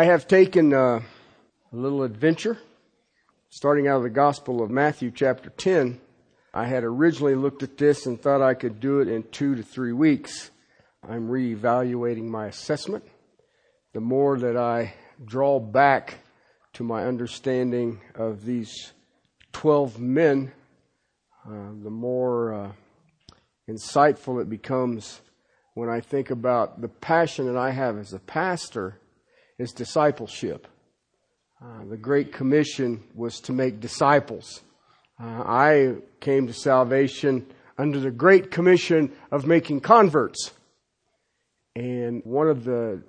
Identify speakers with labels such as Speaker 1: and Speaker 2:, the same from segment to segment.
Speaker 1: I have taken uh, a little adventure, starting out of the Gospel of Matthew, chapter 10. I had originally looked at this and thought I could do it in two to three weeks. I'm reevaluating my assessment. The more that I draw back to my understanding of these 12 men, uh, the more uh, insightful it becomes when I think about the passion that I have as a pastor is discipleship. Uh, the Great Commission was to make disciples. Uh, I came to salvation under the Great Commission of making converts. And one of the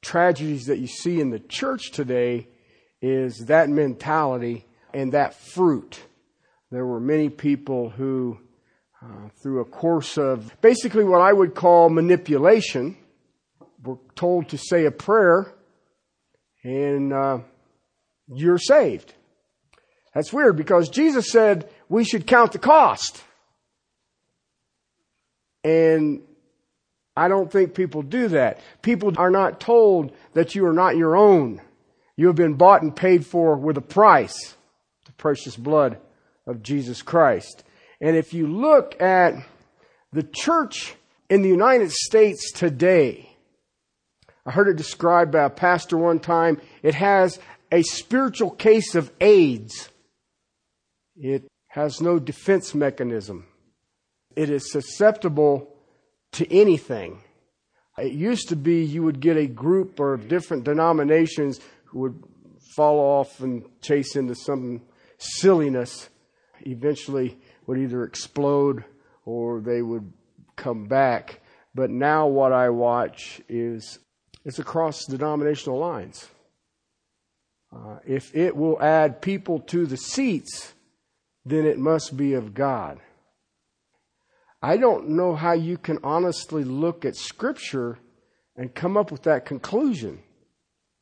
Speaker 1: tragedies that you see in the church today is that mentality and that fruit. There were many people who, uh, through a course of basically what I would call manipulation, were told to say a prayer and uh, you're saved. That's weird because Jesus said we should count the cost. And I don't think people do that. People are not told that you are not your own. You have been bought and paid for with a price, the precious blood of Jesus Christ. And if you look at the church in the United States today, I heard it described by a pastor one time. It has a spiritual case of AIDS. It has no defense mechanism. It is susceptible to anything. It used to be you would get a group or different denominations who would fall off and chase into some silliness. Eventually would either explode or they would come back. But now what I watch is it's across denominational lines. Uh, if it will add people to the seats, then it must be of God. I don't know how you can honestly look at Scripture and come up with that conclusion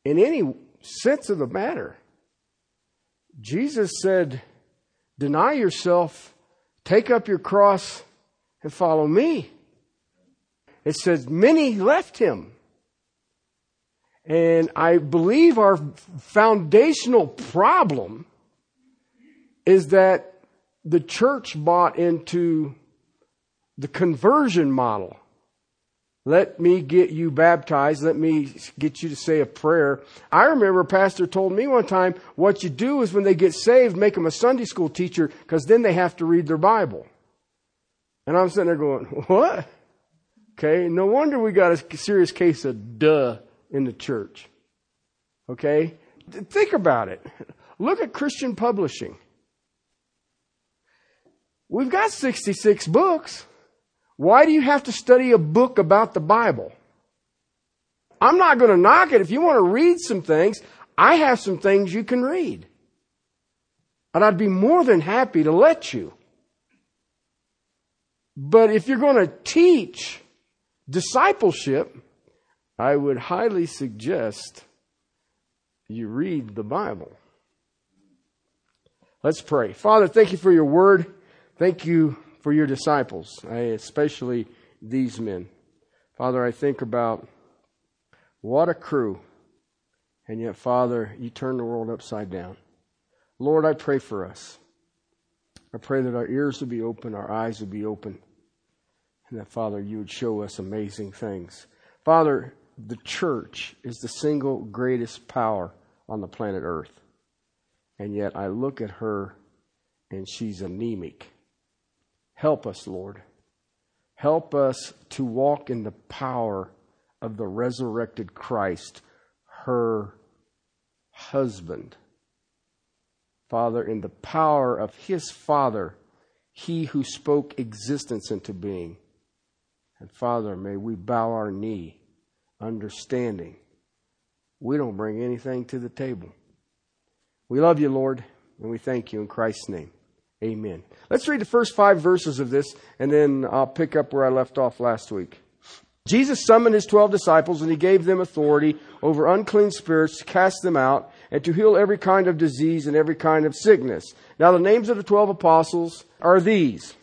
Speaker 1: in any sense of the matter. Jesus said, Deny yourself, take up your cross, and follow me. It says, Many left him. And I believe our foundational problem is that the church bought into the conversion model. Let me get you baptized. Let me get you to say a prayer. I remember a pastor told me one time, what you do is when they get saved, make them a Sunday school teacher because then they have to read their Bible. And I'm sitting there going, what? Okay, no wonder we got a serious case of duh in the church. Okay? Think about it. Look at Christian publishing. We've got 66 books. Why do you have to study a book about the Bible? I'm not going to knock it. If you want to read some things, I have some things you can read. And I'd be more than happy to let you. But if you're going to teach discipleship, I would highly suggest you read the Bible. Let's pray. Father, thank you for your word. Thank you for your disciples, eh, especially these men. Father, I think about what a crew. And yet, Father, you turn the world upside down. Lord, I pray for us. I pray that our ears would be open, our eyes would be open, and that, Father, you would show us amazing things. Father, the church is the single greatest power on the planet Earth. And yet I look at her and she's anemic. Help us, Lord. Help us to walk in the power of the resurrected Christ, her husband. Father, in the power of his Father, he who spoke existence into being. And Father, may we bow our knee understanding. We don't bring anything to the table. We love you, Lord, and we thank you in Christ's name. Amen. Let's read the first five verses of this, and then I'll pick up where I left off last week. Jesus summoned his twelve disciples, and he gave them authority over unclean spirits to cast them out and to heal every kind of disease and every kind of sickness. Now, the names of the twelve apostles are these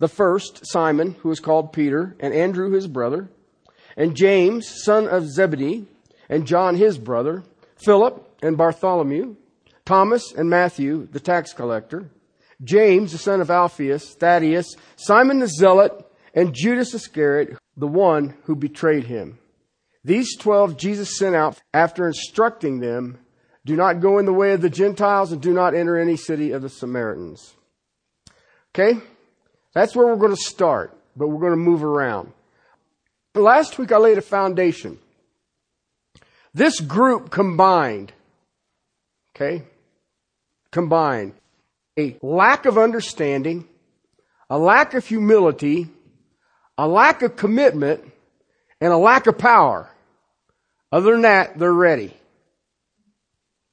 Speaker 1: the first, Simon, who is called Peter, and Andrew, his brother and James, son of Zebedee, and John his brother, Philip and Bartholomew, Thomas and Matthew, the tax collector, James, the son of Alphaeus, Thaddeus, Simon the Zealot, and Judas Iscariot, the one who betrayed him. These twelve Jesus sent out after instructing them, do not go in the way of the Gentiles and do not enter any city of the Samaritans. Okay? That's where we're going to start, but we're going to move around. Last week I laid a foundation. This group combined, okay, combined a lack of understanding, a lack of humility, a lack of commitment, and a lack of power. Other than that, they're ready.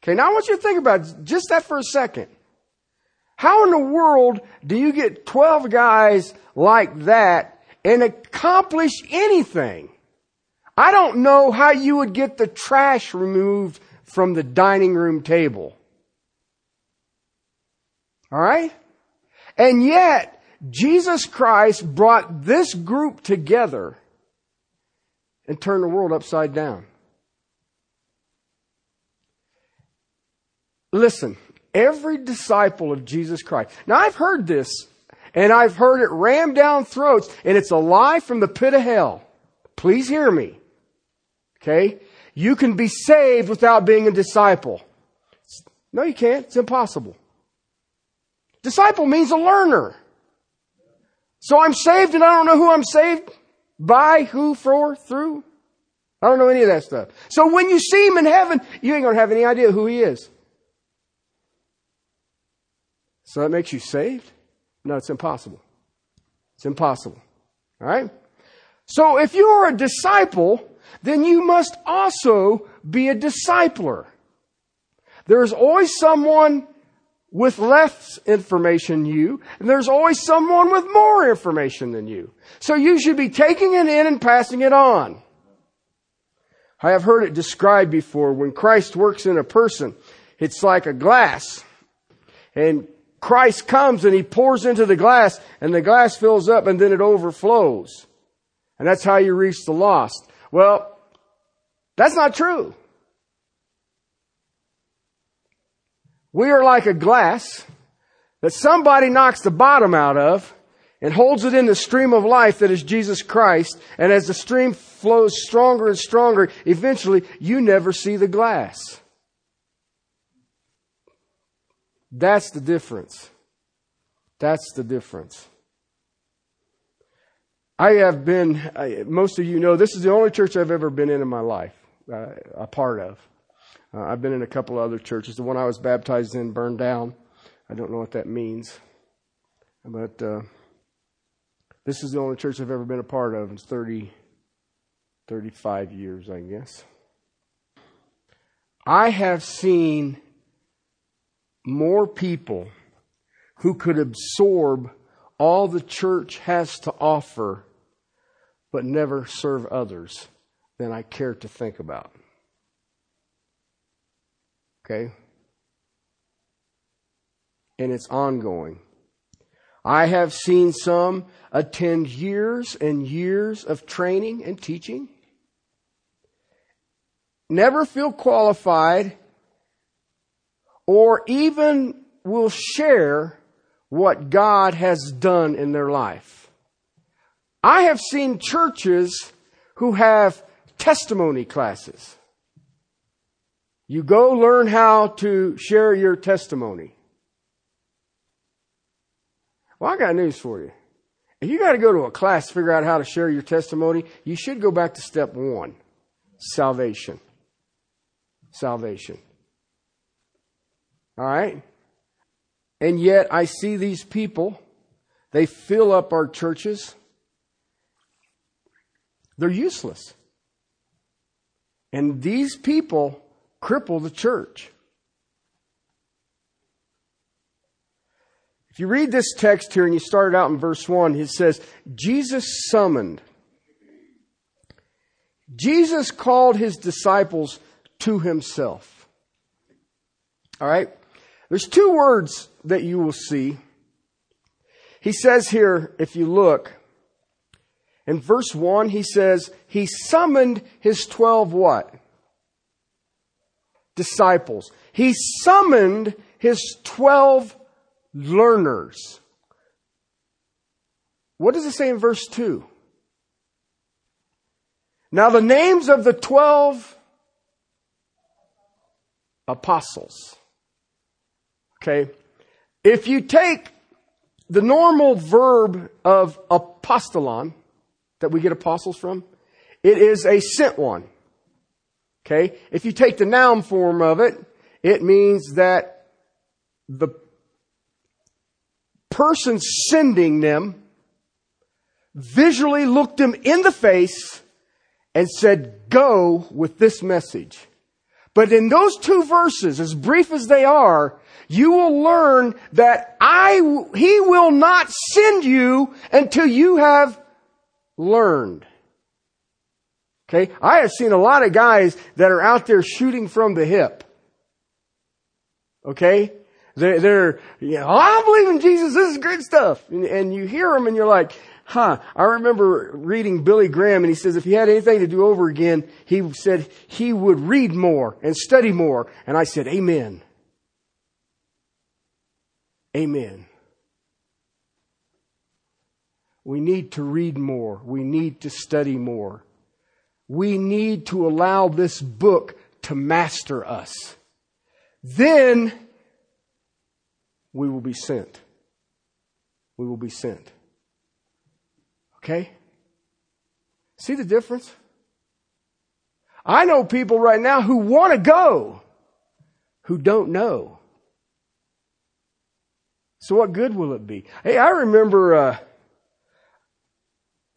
Speaker 1: Okay, now I want you to think about just that for a second. How in the world do you get 12 guys like that and accomplish anything? I don't know how you would get the trash removed from the dining room table. Alright? And yet, Jesus Christ brought this group together and turned the world upside down. Listen, every disciple of Jesus Christ. Now I've heard this and I've heard it rammed down throats and it's a lie from the pit of hell. Please hear me. Okay? You can be saved without being a disciple. No, you can't. It's impossible. Disciple means a learner. So I'm saved and I don't know who I'm saved by, who, for, through. I don't know any of that stuff. So when you see him in heaven, you ain't gonna have any idea who he is. So that makes you saved? No, it's impossible. It's impossible. Alright? So if you are a disciple, then you must also be a discipler. There's always someone with less information than you, and there's always someone with more information than you. So you should be taking it in and passing it on. I have heard it described before when Christ works in a person, it's like a glass. And Christ comes and he pours into the glass and the glass fills up and then it overflows. And that's how you reach the lost. Well, that's not true. We are like a glass that somebody knocks the bottom out of and holds it in the stream of life that is Jesus Christ. And as the stream flows stronger and stronger, eventually you never see the glass. That's the difference. That's the difference. I have been, most of you know, this is the only church I've ever been in in my life, uh, a part of. Uh, I've been in a couple of other churches. The one I was baptized in burned down. I don't know what that means. But uh, this is the only church I've ever been a part of. It's 30, 35 years, I guess. I have seen more people who could absorb all the church has to offer but never serve others than I care to think about. Okay? And it's ongoing. I have seen some attend years and years of training and teaching, never feel qualified, or even will share what God has done in their life. I have seen churches who have testimony classes. You go learn how to share your testimony. Well, I got news for you. If you got to go to a class to figure out how to share your testimony, you should go back to step one salvation. Salvation. All right? And yet, I see these people, they fill up our churches. They're useless. And these people cripple the church. If you read this text here and you start out in verse 1, it says, Jesus summoned. Jesus called his disciples to himself. All right? There's two words that you will see. He says here, if you look, in verse 1, he says, he summoned his 12 what? disciples. He summoned his 12 learners. What does it say in verse 2? Now the names of the 12 apostles. Okay. If you take the normal verb of apostolon that we get apostles from, it is a sent one. Okay. If you take the noun form of it, it means that the person sending them visually looked them in the face and said, go with this message. But in those two verses, as brief as they are, you will learn that I, He will not send you until you have learned. Okay? I have seen a lot of guys that are out there shooting from the hip. Okay? They're, they're you oh, know, I believe in Jesus. This is great stuff. And, and you hear them and you're like, huh. I remember reading Billy Graham and he says if he had anything to do over again, he said he would read more and study more. And I said, amen. Amen. We need to read more. We need to study more. We need to allow this book to master us. Then we will be sent. We will be sent. Okay? See the difference? I know people right now who want to go, who don't know. So what good will it be? Hey, I remember, uh,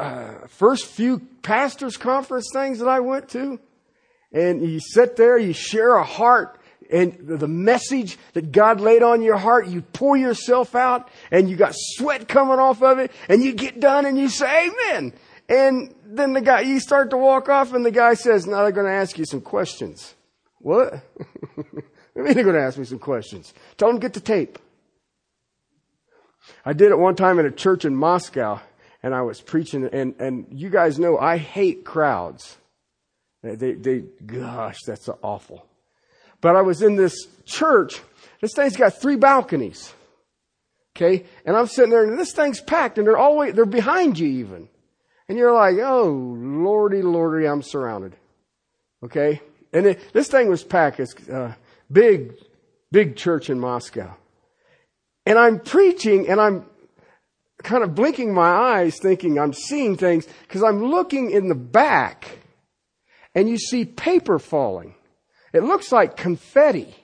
Speaker 1: uh, first few pastors conference things that I went to, and you sit there, you share a heart, and the message that God laid on your heart, you pour yourself out and you got sweat coming off of it and you get done and you say amen. And then the guy, you start to walk off and the guy says, now they're going to ask you some questions. What? I mean they're going to ask me some questions. Tell them get the tape. I did it one time in a church in Moscow and I was preaching and, and you guys know I hate crowds. They, they, they gosh, that's awful. But I was in this church. This thing's got three balconies. Okay. And I'm sitting there and this thing's packed and they're way, they're behind you even. And you're like, oh, lordy, lordy, I'm surrounded. Okay. And it, this thing was packed. It's a uh, big, big church in Moscow. And I'm preaching and I'm kind of blinking my eyes thinking I'm seeing things because I'm looking in the back and you see paper falling. It looks like confetti.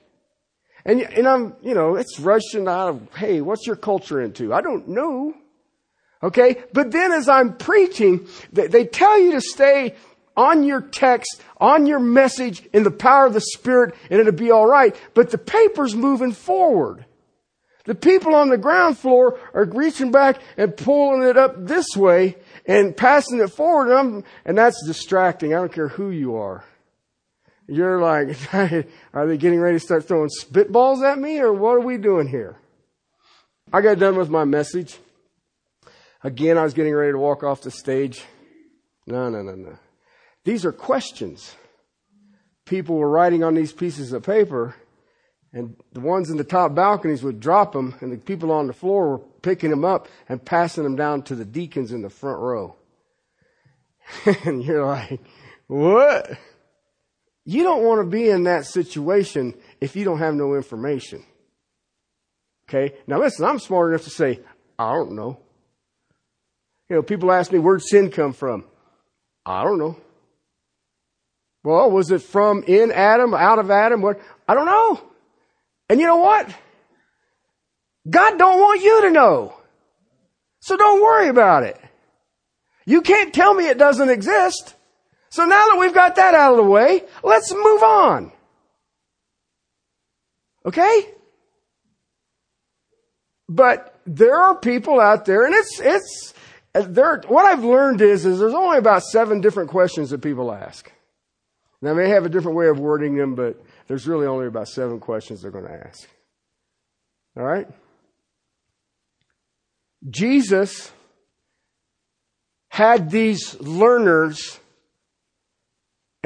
Speaker 1: And, and I'm, you know, it's rushing out of, hey, what's your culture into? I don't know. Okay. But then as I'm preaching, they, they tell you to stay on your text, on your message in the power of the Spirit and it'll be alright. But the paper's moving forward. The people on the ground floor are reaching back and pulling it up this way and passing it forward and, and that's distracting. I don't care who you are. You're like, are they getting ready to start throwing spitballs at me or what are we doing here? I got done with my message. Again, I was getting ready to walk off the stage. No, no, no, no. These are questions. People were writing on these pieces of paper and the ones in the top balconies would drop them and the people on the floor were picking them up and passing them down to the deacons in the front row. and you're like, what? You don't want to be in that situation if you don't have no information. Okay? Now listen, I'm smart enough to say, I don't know. You know, people ask me, where'd sin come from? I don't know. Well, was it from in Adam, out of Adam? What? I don't know. And you know what? God don't want you to know. So don't worry about it. You can't tell me it doesn't exist. So now that we've got that out of the way, let's move on. Okay? But there are people out there, and it's, it's, there, what I've learned is, is there's only about seven different questions that people ask. Now, they have a different way of wording them, but there's really only about seven questions they're going to ask. All right? Jesus had these learners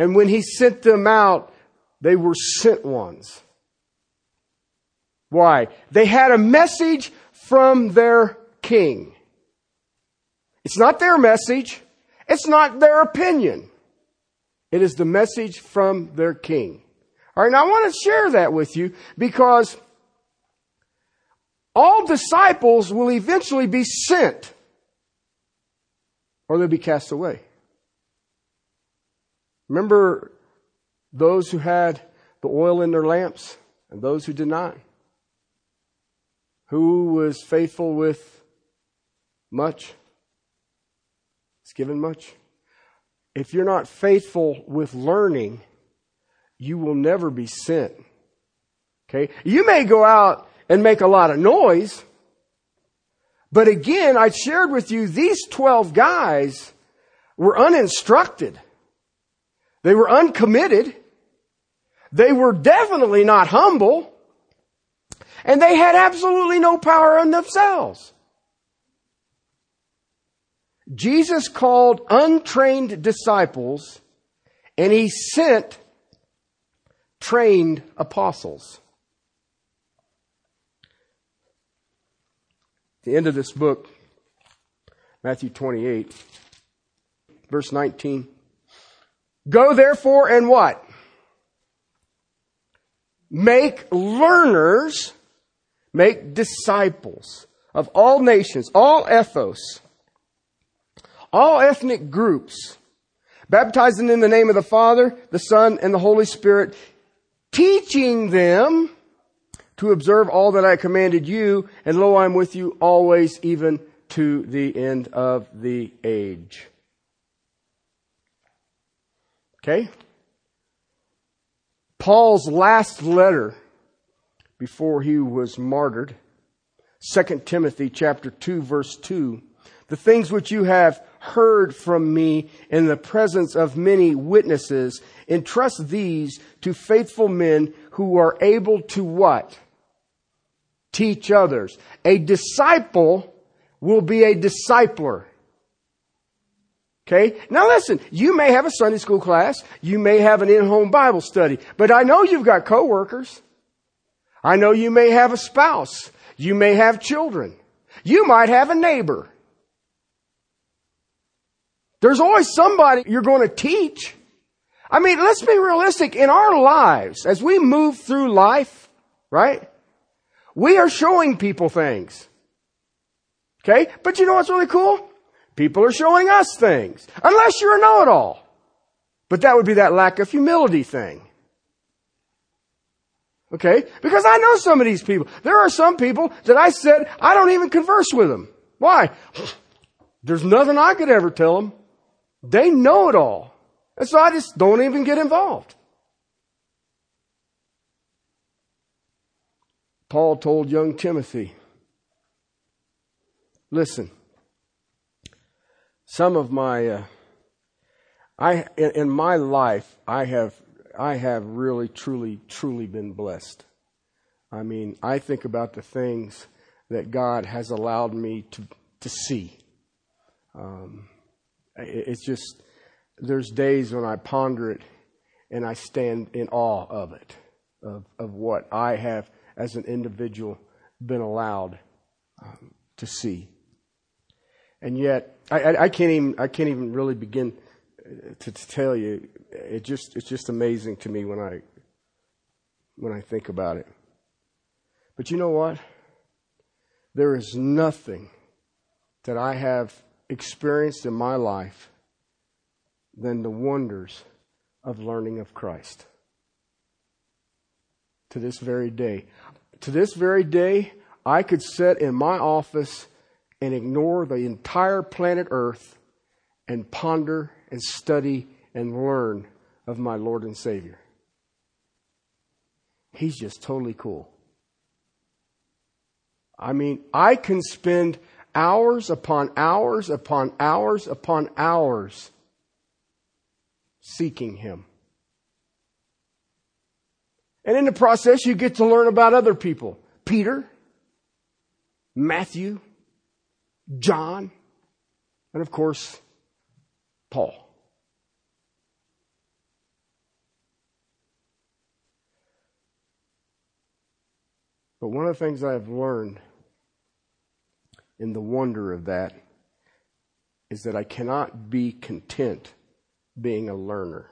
Speaker 1: and when he sent them out, They were sent ones. Why? They had a message from their king. It's not their message. It's not their opinion. It is the message from their king. All right, now I want to share that with you because all disciples will eventually be sent or they'll be cast away. Remember those who had the oil in their lamps and those who did not? Who was faithful with much? Is given much. If you're not faithful with learning, you will never be sent. Okay? You may go out and make a lot of noise, but again, I shared with you these 12 guys were uninstructed. They were uncommitted. They were definitely not humble. And they had absolutely no power in themselves. Jesus called untrained disciples and he sent trained apostles. the end of this book, Matthew 28, verse 19. Go therefore and what? Make learners Make disciples of all nations, all ethnos, all ethnic groups, baptizing in the name of the Father, the Son, and the Holy Spirit, teaching them to observe all that I commanded you, and lo, I'm with you always, even to the end of the age. Okay? Paul's last letter before he was martyred. 2 Timothy chapter 2 verse 2. The things which you have heard from me in the presence of many witnesses, entrust these to faithful men who are able to what? Teach others. A disciple will be a discipler. Okay? Now listen, you may have a Sunday school class, you may have an in-home Bible study, but I know you've got coworkers. I know you may have a spouse. You may have children. You might have a neighbor. There's always somebody you're going to teach. I mean, let's be realistic. In our lives, as we move through life, right? We are showing people things. Okay? But you know what's really cool? People are showing us things. Unless you're a know-it-all. But that would be that lack of humility thing. Okay? Because I know some of these people. There are some people that I said I don't even converse with them. Why? There's nothing I could ever tell them. They know it all. And so I just don't even get involved. Paul told young Timothy, listen, some of my, uh, I, in, in my life, I have I have really, truly, truly been blessed. I mean, I think about the things that God has allowed me to, to see. Um, it, it's just, there's days when I ponder it and I stand in awe of it, of, of what I have as an individual been allowed um, to see. And yet, I, I, I, can't even, I can't even really begin uh, to, to tell you, it just it's just amazing to me when I when I think about it. But you know what? There is nothing that I have experienced in my life than the wonders of learning of Christ. To this very day. To this very day, I could sit in my office and ignore the entire planet Earth and ponder and study and learn of my Lord and Savior. He's just totally cool. I mean, I can spend hours upon hours upon hours upon hours seeking Him. And in the process, you get to learn about other people. Peter, Matthew, John, and of course, Paul. But one of the things I've learned in the wonder of that is that I cannot be content being a learner.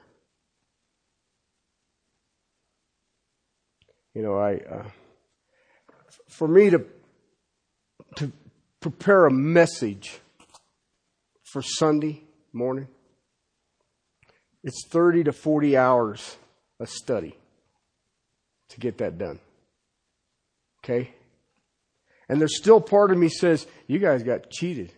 Speaker 1: You know, I, uh, for me to, to, prepare a message for Sunday morning, it's 30 to 40 hours of study to get that done. Okay? And there's still part of me says, you guys got cheated.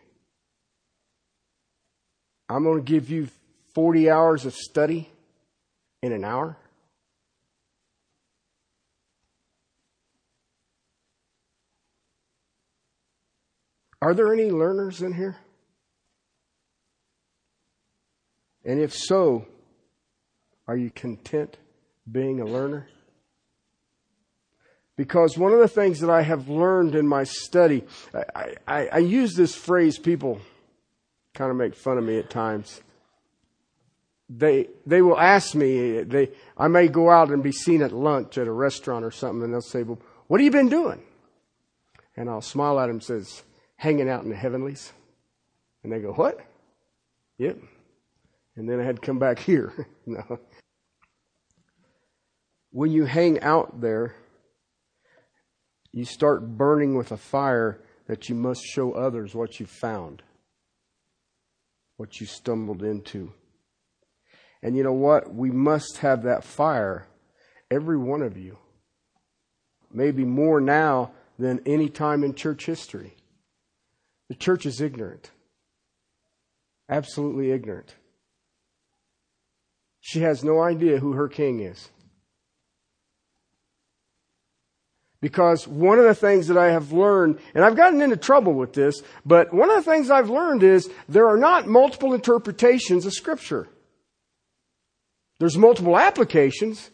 Speaker 1: I'm going to give you 40 hours of study in an hour. Are there any learners in here? And if so, are you content being a learner? Because one of the things that I have learned in my study, I, I, I use this phrase, people kind of make fun of me at times. They, they will ask me, they, I may go out and be seen at lunch at a restaurant or something, and they'll say, well, what have you been doing? And I'll smile at them and says, hanging out in the heavenlies. And they go, what? Yep. And then I had to come back here. no. When you hang out there, you start burning with a fire that you must show others what you found, what you stumbled into. And you know what? We must have that fire, every one of you. Maybe more now than any time in church history. The church is ignorant. Absolutely ignorant. She has no idea who her king is. Because one of the things that I have learned, and I've gotten into trouble with this, but one of the things I've learned is there are not multiple interpretations of Scripture. There's multiple applications,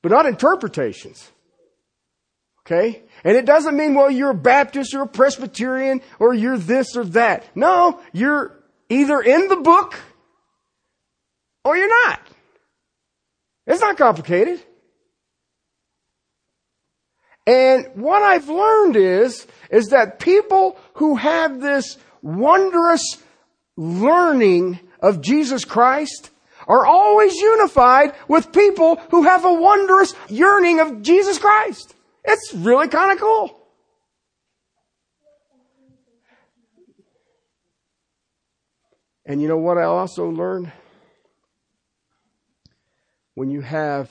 Speaker 1: but not interpretations. Okay? And it doesn't mean, well, you're a Baptist or a Presbyterian or you're this or that. No, you're either in the book or you're not. It's not complicated. And what I've learned is, is that people who have this wondrous learning of Jesus Christ are always unified with people who have a wondrous yearning of Jesus Christ. It's really kind of cool. And you know what I also learned? When you have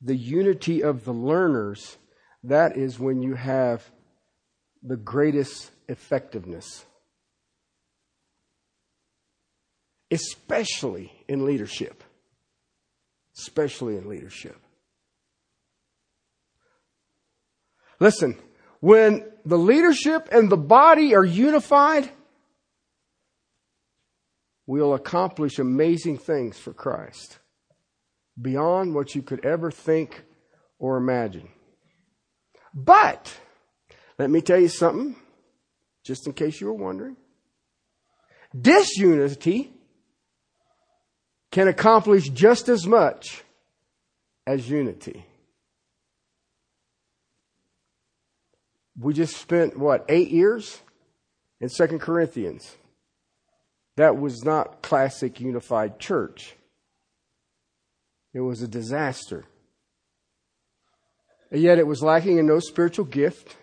Speaker 1: the unity of the learners, that is when you have the greatest effectiveness, especially in leadership. Especially in leadership. Listen, when the leadership and the body are unified, we'll accomplish amazing things for Christ beyond what you could ever think or imagine. But, let me tell you something, just in case you were wondering. Disunity can accomplish just as much as unity. We just spent, what, eight years in Second Corinthians. That was not classic unified church. It was a disaster. And yet it was lacking in no spiritual gift.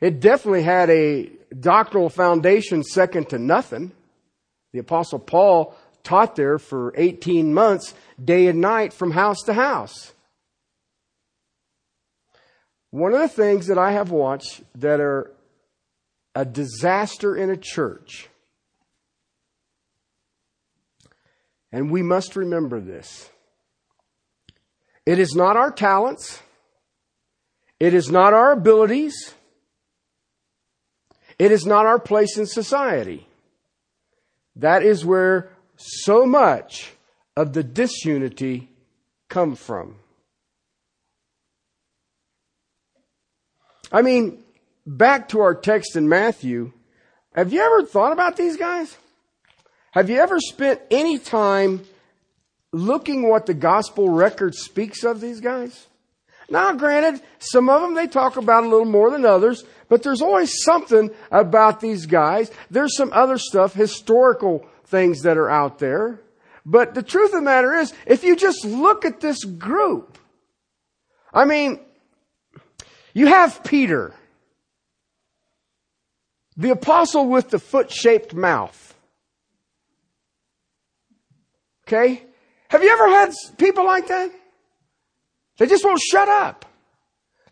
Speaker 1: It definitely had a doctrinal foundation second to nothing. The apostle Paul taught there for 18 months, day and night from house to house. One of the things that I have watched that are a disaster in a church, and we must remember this. It is not our talents. It is not our abilities. It is not our place in society. That is where so much of the disunity come from. I mean, back to our text in Matthew, have you ever thought about these guys? Have you ever spent any time looking what the gospel record speaks of these guys? Now, granted, some of them they talk about a little more than others, but there's always something about these guys. There's some other stuff, historical things that are out there. But the truth of the matter is, if you just look at this group, I mean, you have Peter, the apostle with the foot shaped mouth. Okay? Have you ever had people like that? They just won't shut up.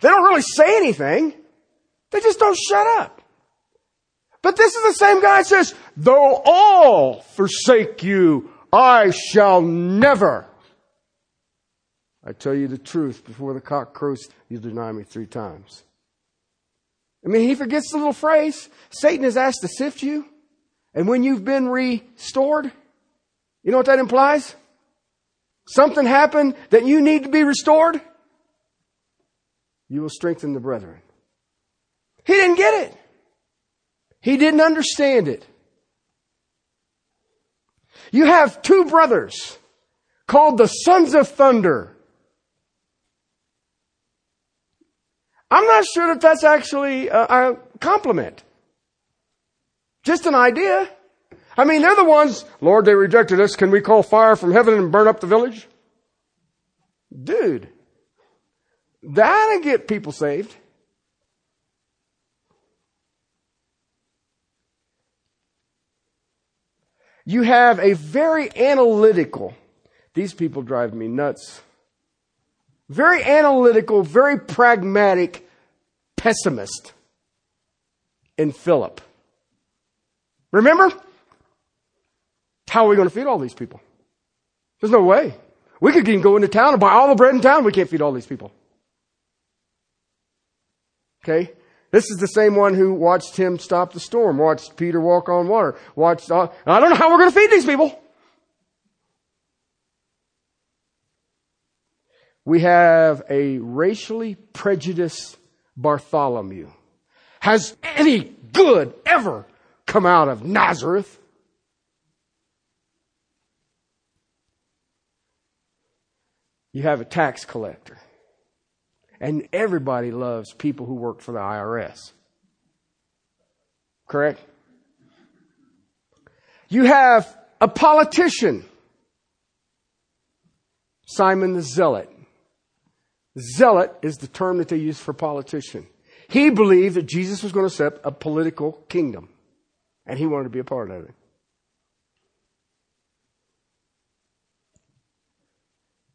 Speaker 1: They don't really say anything. They just don't shut up. But this is the same guy that says, though all forsake you, I shall never. I tell you the truth, before the cock crows, you'll deny me three times. I mean, he forgets the little phrase. Satan is asked to sift you. And when you've been restored, you know what that implies? Something happened that you need to be restored. You will strengthen the brethren. He didn't get it. He didn't understand it. You have two brothers called the sons of thunder. I'm not sure that that's actually a, compliment. Just an idea. I mean, they're the ones, Lord, they rejected us. Can we call fire from heaven and burn up the village? Dude, that'll get people saved. You have a very analytical, these people drive me nuts, very analytical, very pragmatic pessimist in Philip. Remember? How are we going to feed all these people? There's no way. We could even go into town and buy all the bread in town. We can't feed all these people. Okay? This is the same one who watched him stop the storm, watched Peter walk on water, watched, uh, I don't know how we're going to feed these people. We have a racially prejudiced Bartholomew. Has any good ever come out of Nazareth? you have a tax collector. And everybody loves people who work for the IRS. Correct? You have a politician, Simon the Zealot. Zealot is the term that they use for politician. He believed that Jesus was going to set a political kingdom, and he wanted to be a part of it.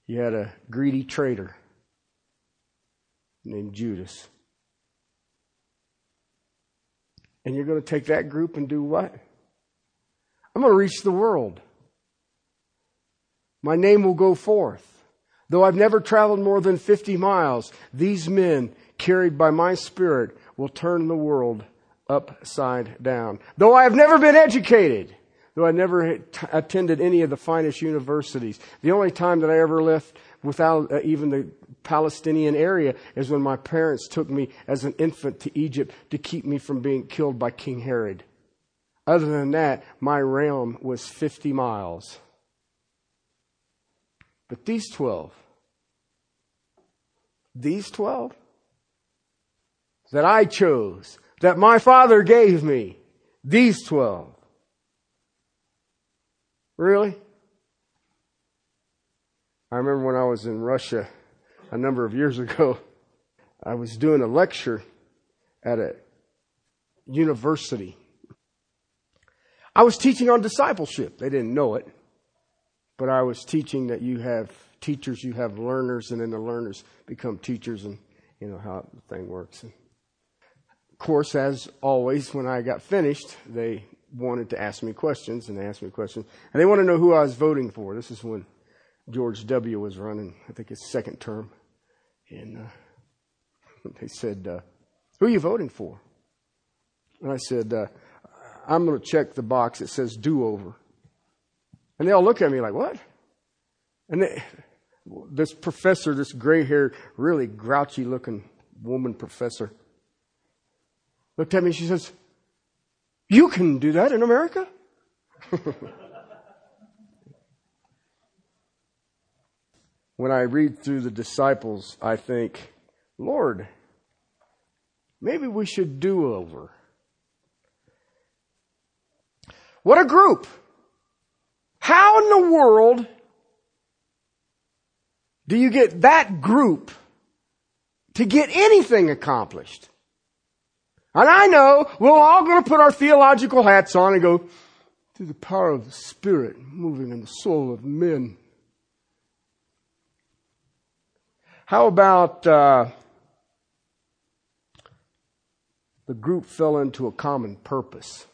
Speaker 1: You had a greedy traitor named Judas. And you're going to take that group and do what? I'm going to reach the world. My name will go forth. Though I've never traveled more than 50 miles, these men, carried by my spirit, will turn the world upside down. Though I have never been educated, though I never attended any of the finest universities. The only time that I ever left without uh, even the Palestinian area is when my parents took me as an infant to Egypt to keep me from being killed by King Herod. Other than that, my realm was 50 miles. But these 12, these 12 that I chose, that my father gave me, these 12, Really? I remember when I was in Russia a number of years ago, I was doing a lecture at a university. I was teaching on discipleship. They didn't know it, but I was teaching that you have teachers, you have learners, and then the learners become teachers, and you know how the thing works. And of course, as always, when I got finished, they wanted to ask me questions, and they asked me questions. And they want to know who I was voting for. This is when George W. was running, I think his second term. And uh, they said, uh, Who are you voting for? And I said, uh, I'm going to check the box that says do over. And they all look at me like, What? And they, this professor, this gray haired, really grouchy looking woman professor, looked at me. She says, you can do that in America? when I read through the disciples, I think, Lord, maybe we should do over. What a group! How in the world do you get that group to get anything accomplished? And I know we're all going to put our theological hats on and go, through the power of the Spirit moving in the soul of men. How about uh, the group fell into a common purpose?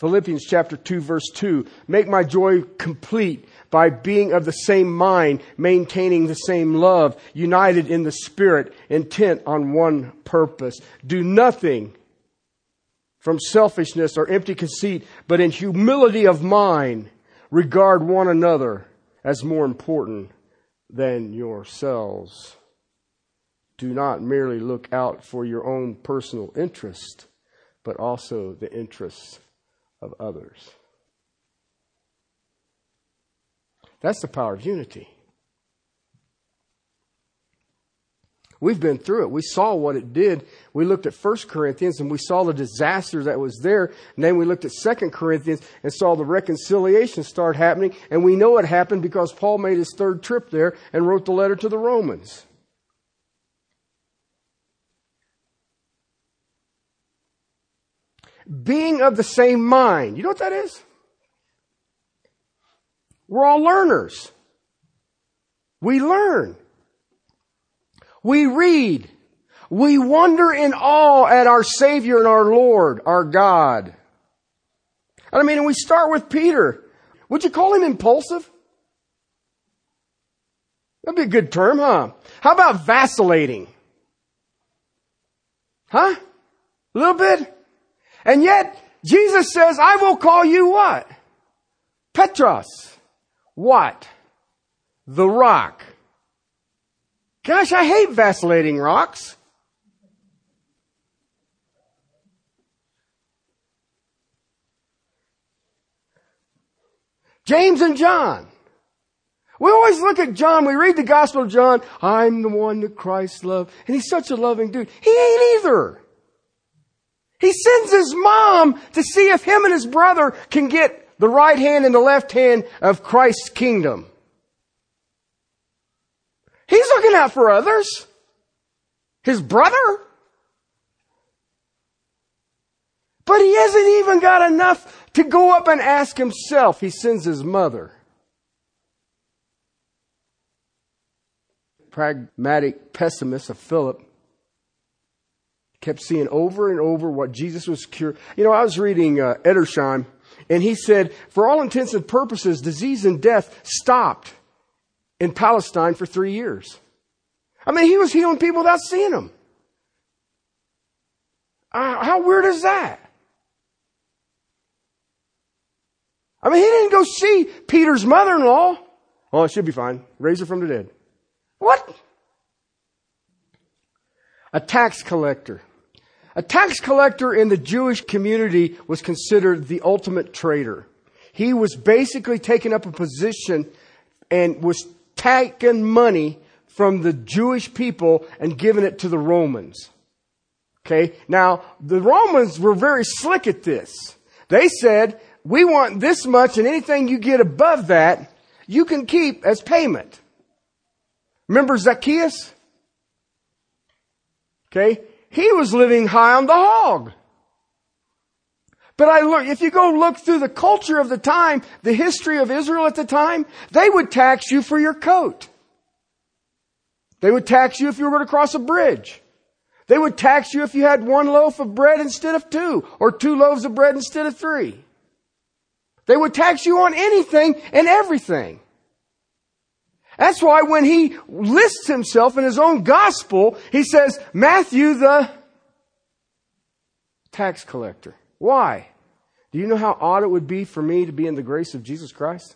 Speaker 1: Philippians chapter 2 verse 2. Make my joy complete by being of the same mind, maintaining the same love, united in the Spirit, intent on one purpose. Do nothing from selfishness or empty conceit, but in humility of mind, regard one another as more important than yourselves. Do not merely look out for your own personal interest, but also the interests of others. That's the power of unity. We've been through it. We saw what it did. We looked at 1 Corinthians and we saw the disaster that was there. And then we looked at 2 Corinthians and saw the reconciliation start happening. And we know it happened because Paul made his third trip there and wrote the letter to the Romans. Being of the same mind. You know what that is? We're all learners. We learn. We read. We wonder in awe at our Savior and our Lord, our God. I mean, we start with Peter. Would you call him impulsive? That'd be a good term, huh? How about vacillating? Huh? A little bit? And yet, Jesus says, I will call you what? Petros. What? The rock. Gosh, I hate vacillating rocks. James and John. We always look at John, we read the Gospel of John, I'm the one that Christ loved, and he's such a loving dude. He ain't either. He sends his mom to see if him and his brother can get the right hand and the left hand of Christ's kingdom. He's looking out for others. His brother. But he hasn't even got enough to go up and ask himself. He sends his mother. Pragmatic pessimist of Philip kept seeing over and over what Jesus was cured. You know, I was reading uh, Edersheim, and he said, for all intents and purposes, disease and death stopped in Palestine for three years. I mean, he was healing people without seeing them. Uh, how weird is that? I mean, he didn't go see Peter's mother-in-law. Oh, it should be fine. Raise her from the dead. What? A tax collector a tax collector in the Jewish community was considered the ultimate traitor. He was basically taking up a position and was taking money from the Jewish people and giving it to the Romans. Okay? Now, the Romans were very slick at this. They said, we want this much and anything you get above that, you can keep as payment. Remember Zacchaeus? Okay? He was living high on the hog. But I look, if you go look through the culture of the time, the history of Israel at the time, they would tax you for your coat. They would tax you if you were going to cross a bridge. They would tax you if you had one loaf of bread instead of two, or two loaves of bread instead of three. They would tax you on anything and everything. That's why when he lists himself in his own gospel, he says, Matthew the tax collector. Why? Do you know how odd it would be for me to be in the grace of Jesus Christ?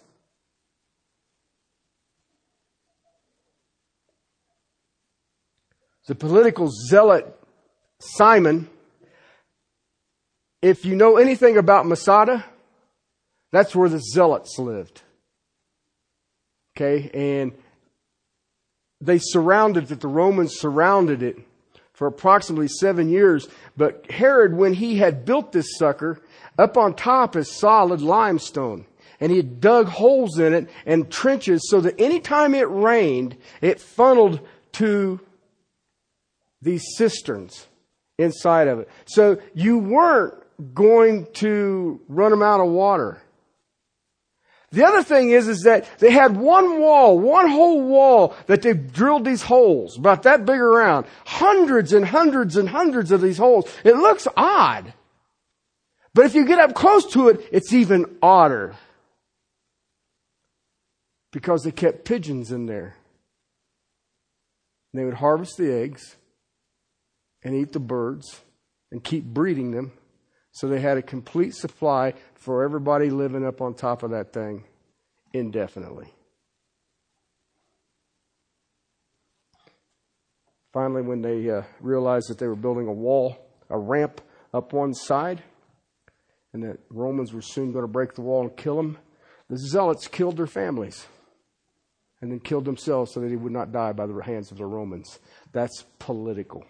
Speaker 1: The political zealot Simon, if you know anything about Masada, that's where the zealots lived. Okay, and they surrounded it, the Romans surrounded it for approximately seven years. But Herod, when he had built this sucker, up on top is solid limestone. And he had dug holes in it and trenches so that anytime it rained, it funneled to these cisterns inside of it. So you weren't going to run them out of water. The other thing is, is that they had one wall, one whole wall that they drilled these holes, about that big around. Hundreds and hundreds and hundreds of these holes. It looks odd. But if you get up close to it, it's even odder. Because they kept pigeons in there. And they would harvest the eggs and eat the birds and keep breeding them. So they had a complete supply for everybody living up on top of that thing indefinitely. Finally, when they uh, realized that they were building a wall, a ramp up one side, and that Romans were soon going to break the wall and kill them, the zealots killed their families and then killed themselves so that they would not die by the hands of the Romans. That's political.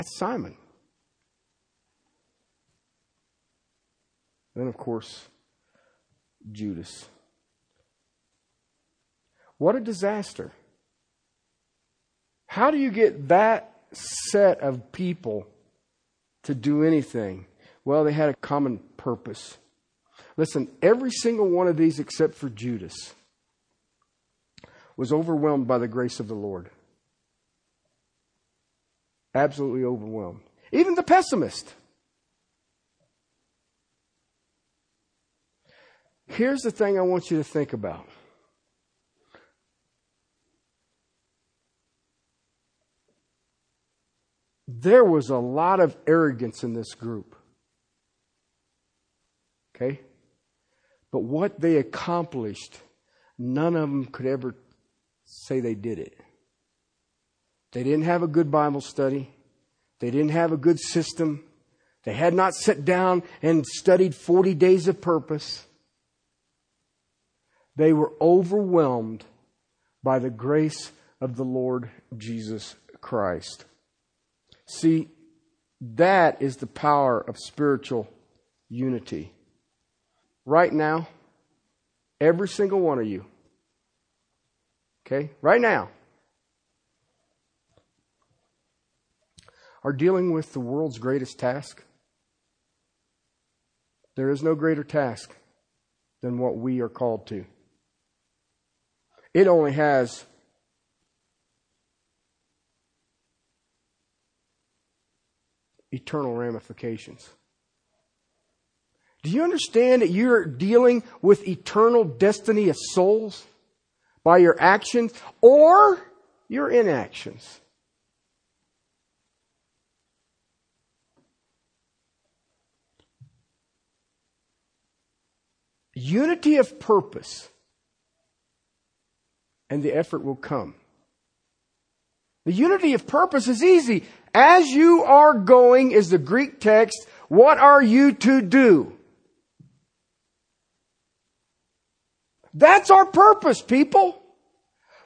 Speaker 1: That's Simon. Then, of course, Judas. What a disaster. How do you get that set of people to do anything? Well, they had a common purpose. Listen, every single one of these, except for Judas, was overwhelmed by the grace of the Lord. Absolutely overwhelmed. Even the pessimist. Here's the thing I want you to think about. There was a lot of arrogance in this group. Okay? But what they accomplished, none of them could ever say they did it. They didn't have a good Bible study. They didn't have a good system. They had not sat down and studied 40 days of purpose. They were overwhelmed by the grace of the Lord Jesus Christ. See, that is the power of spiritual unity. Right now, every single one of you, okay, right now, are dealing with the world's greatest task. There is no greater task than what we are called to. It only has eternal ramifications. Do you understand that you're dealing with eternal destiny of souls by your actions or your inactions? Unity of purpose and the effort will come. The unity of purpose is easy. As you are going is the Greek text, what are you to do? That's our purpose, people.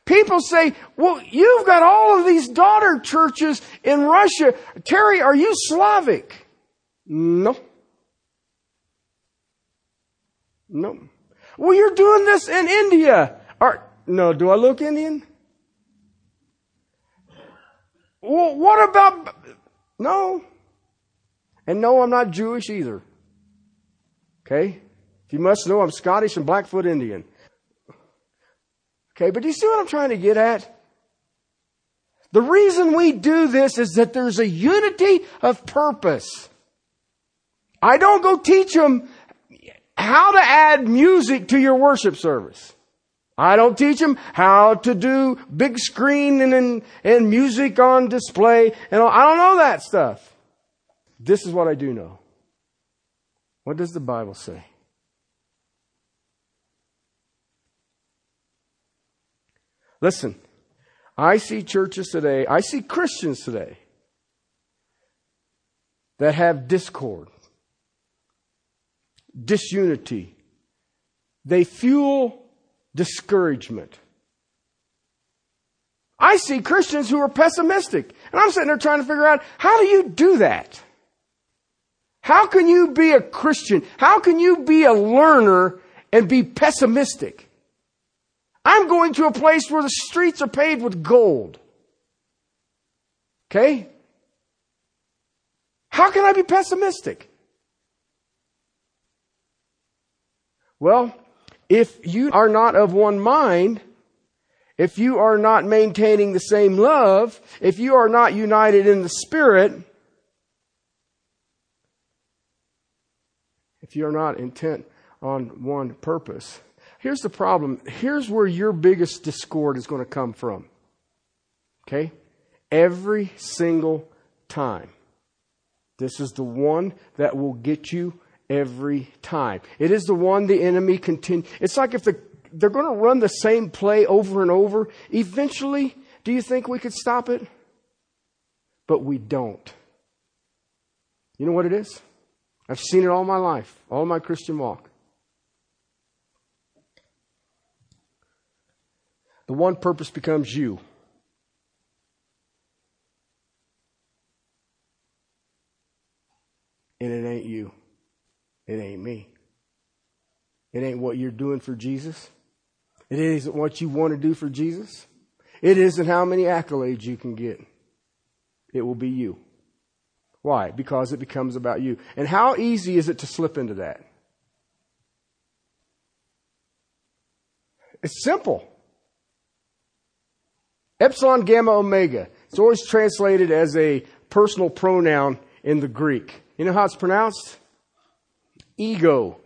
Speaker 1: People say, well, you've got all of these daughter churches in Russia. Terry, are you Slavic? No. No. Well, you're doing this in India. Are, no, do I look Indian? Well, what about, no. And no, I'm not Jewish either. Okay? If you must know, I'm Scottish and Blackfoot Indian. Okay, but do you see what I'm trying to get at? The reason we do this is that there's a unity of purpose. I don't go teach them how to add music to your worship service. I don't teach them how to do big screen and, and, and music on display and all. I don't know that stuff. This is what I do know. What does the Bible say? Listen, I see churches today, I see Christians today that have discord, disunity, they fuel discouragement. I see Christians who are pessimistic, and I'm sitting there trying to figure out how do you do that? How can you be a Christian? How can you be a learner and be pessimistic? I'm going to a place where the streets are paved with gold. Okay? How can I be pessimistic? Well, if you are not of one mind, if you are not maintaining the same love, if you are not united in the Spirit, if you're not intent on one purpose, here's the problem. Here's where your biggest discord is going to come from. Okay? Every single time. This is the one that will get you every time. It is the one the enemy continue. It's like if the, they're going to run the same play over and over. Eventually, do you think we could stop it? But we don't. You know what it is? I've seen it all my life, all my Christian walk. The one purpose becomes you. And it ain't you. It ain't me. It ain't what you're doing for Jesus. It isn't what you want to do for Jesus. It isn't how many accolades you can get. It will be you. Why? Because it becomes about you. And how easy is it to slip into that? It's simple. Epsilon, gamma, omega. It's always translated as a personal pronoun in the Greek. You know how it's pronounced? Ego.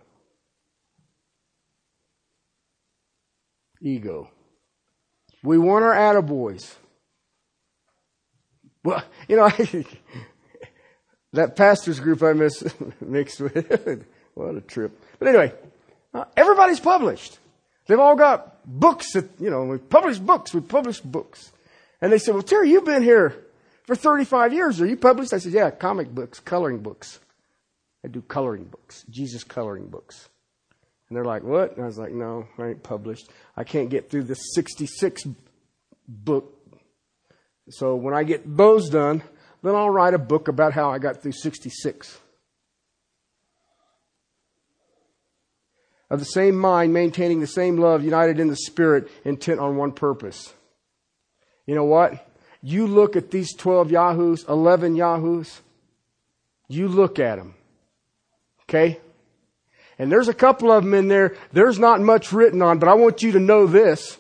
Speaker 1: Ego. We want our attaboys. Well, you know, I, that pastor's group I miss, mixed with, what a trip. But anyway, uh, everybody's published. They've all got books that, you know, we publish books, we publish books. And they said, well, Terry, you've been here for 35 years. Are you published? I said, yeah, comic books, coloring books. I do coloring books, Jesus coloring books. And they're like, what? And I was like, no, I ain't published. I can't get through the 66 book. So when I get those done, then I'll write a book about how I got through 66. Of the same mind, maintaining the same love, united in the Spirit, intent on one purpose. You know what? You look at these 12 Yahoos, 11 Yahoos, you look at them. Okay? And there's a couple of them in there, there's not much written on, but I want you to know this.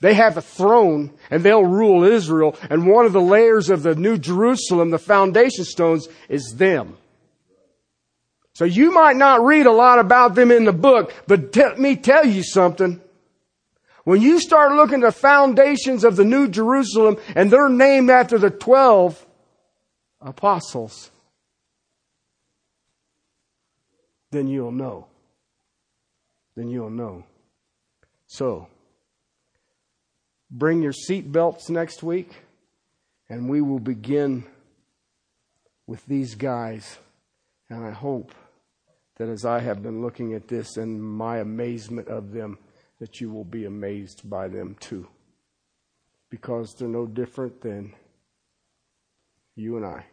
Speaker 1: They have a throne and they'll rule Israel. And one of the layers of the New Jerusalem, the foundation stones, is them. So you might not read a lot about them in the book, but let me tell you something. When you start looking at the foundations of the New Jerusalem and they're named after the 12 apostles, then you'll know. Then you'll know. So, bring your seat belts next week, and we will begin with these guys. And I hope that as I have been looking at this and my amazement of them, that you will be amazed by them too. Because they're no different than you and I.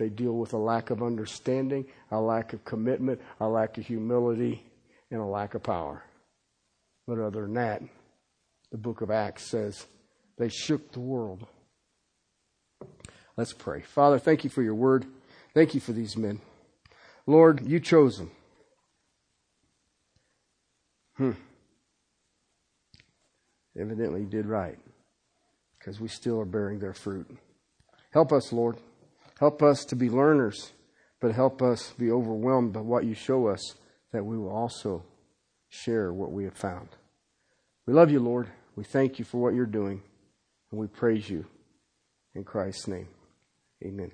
Speaker 1: They deal with a lack of understanding, a lack of commitment, a lack of humility, and a lack of power. But other than that, the book of Acts says they shook the world. Let's pray. Father, thank you for your word. Thank you for these men. Lord, you chose them. Hmm. Evidently, you did right because we still are bearing their fruit. Help us, Lord. Help us to be learners, but help us be overwhelmed by what you show us that we will also share what we have found. We love you, Lord. We thank you for what you're doing, and we praise you. In Christ's name, amen.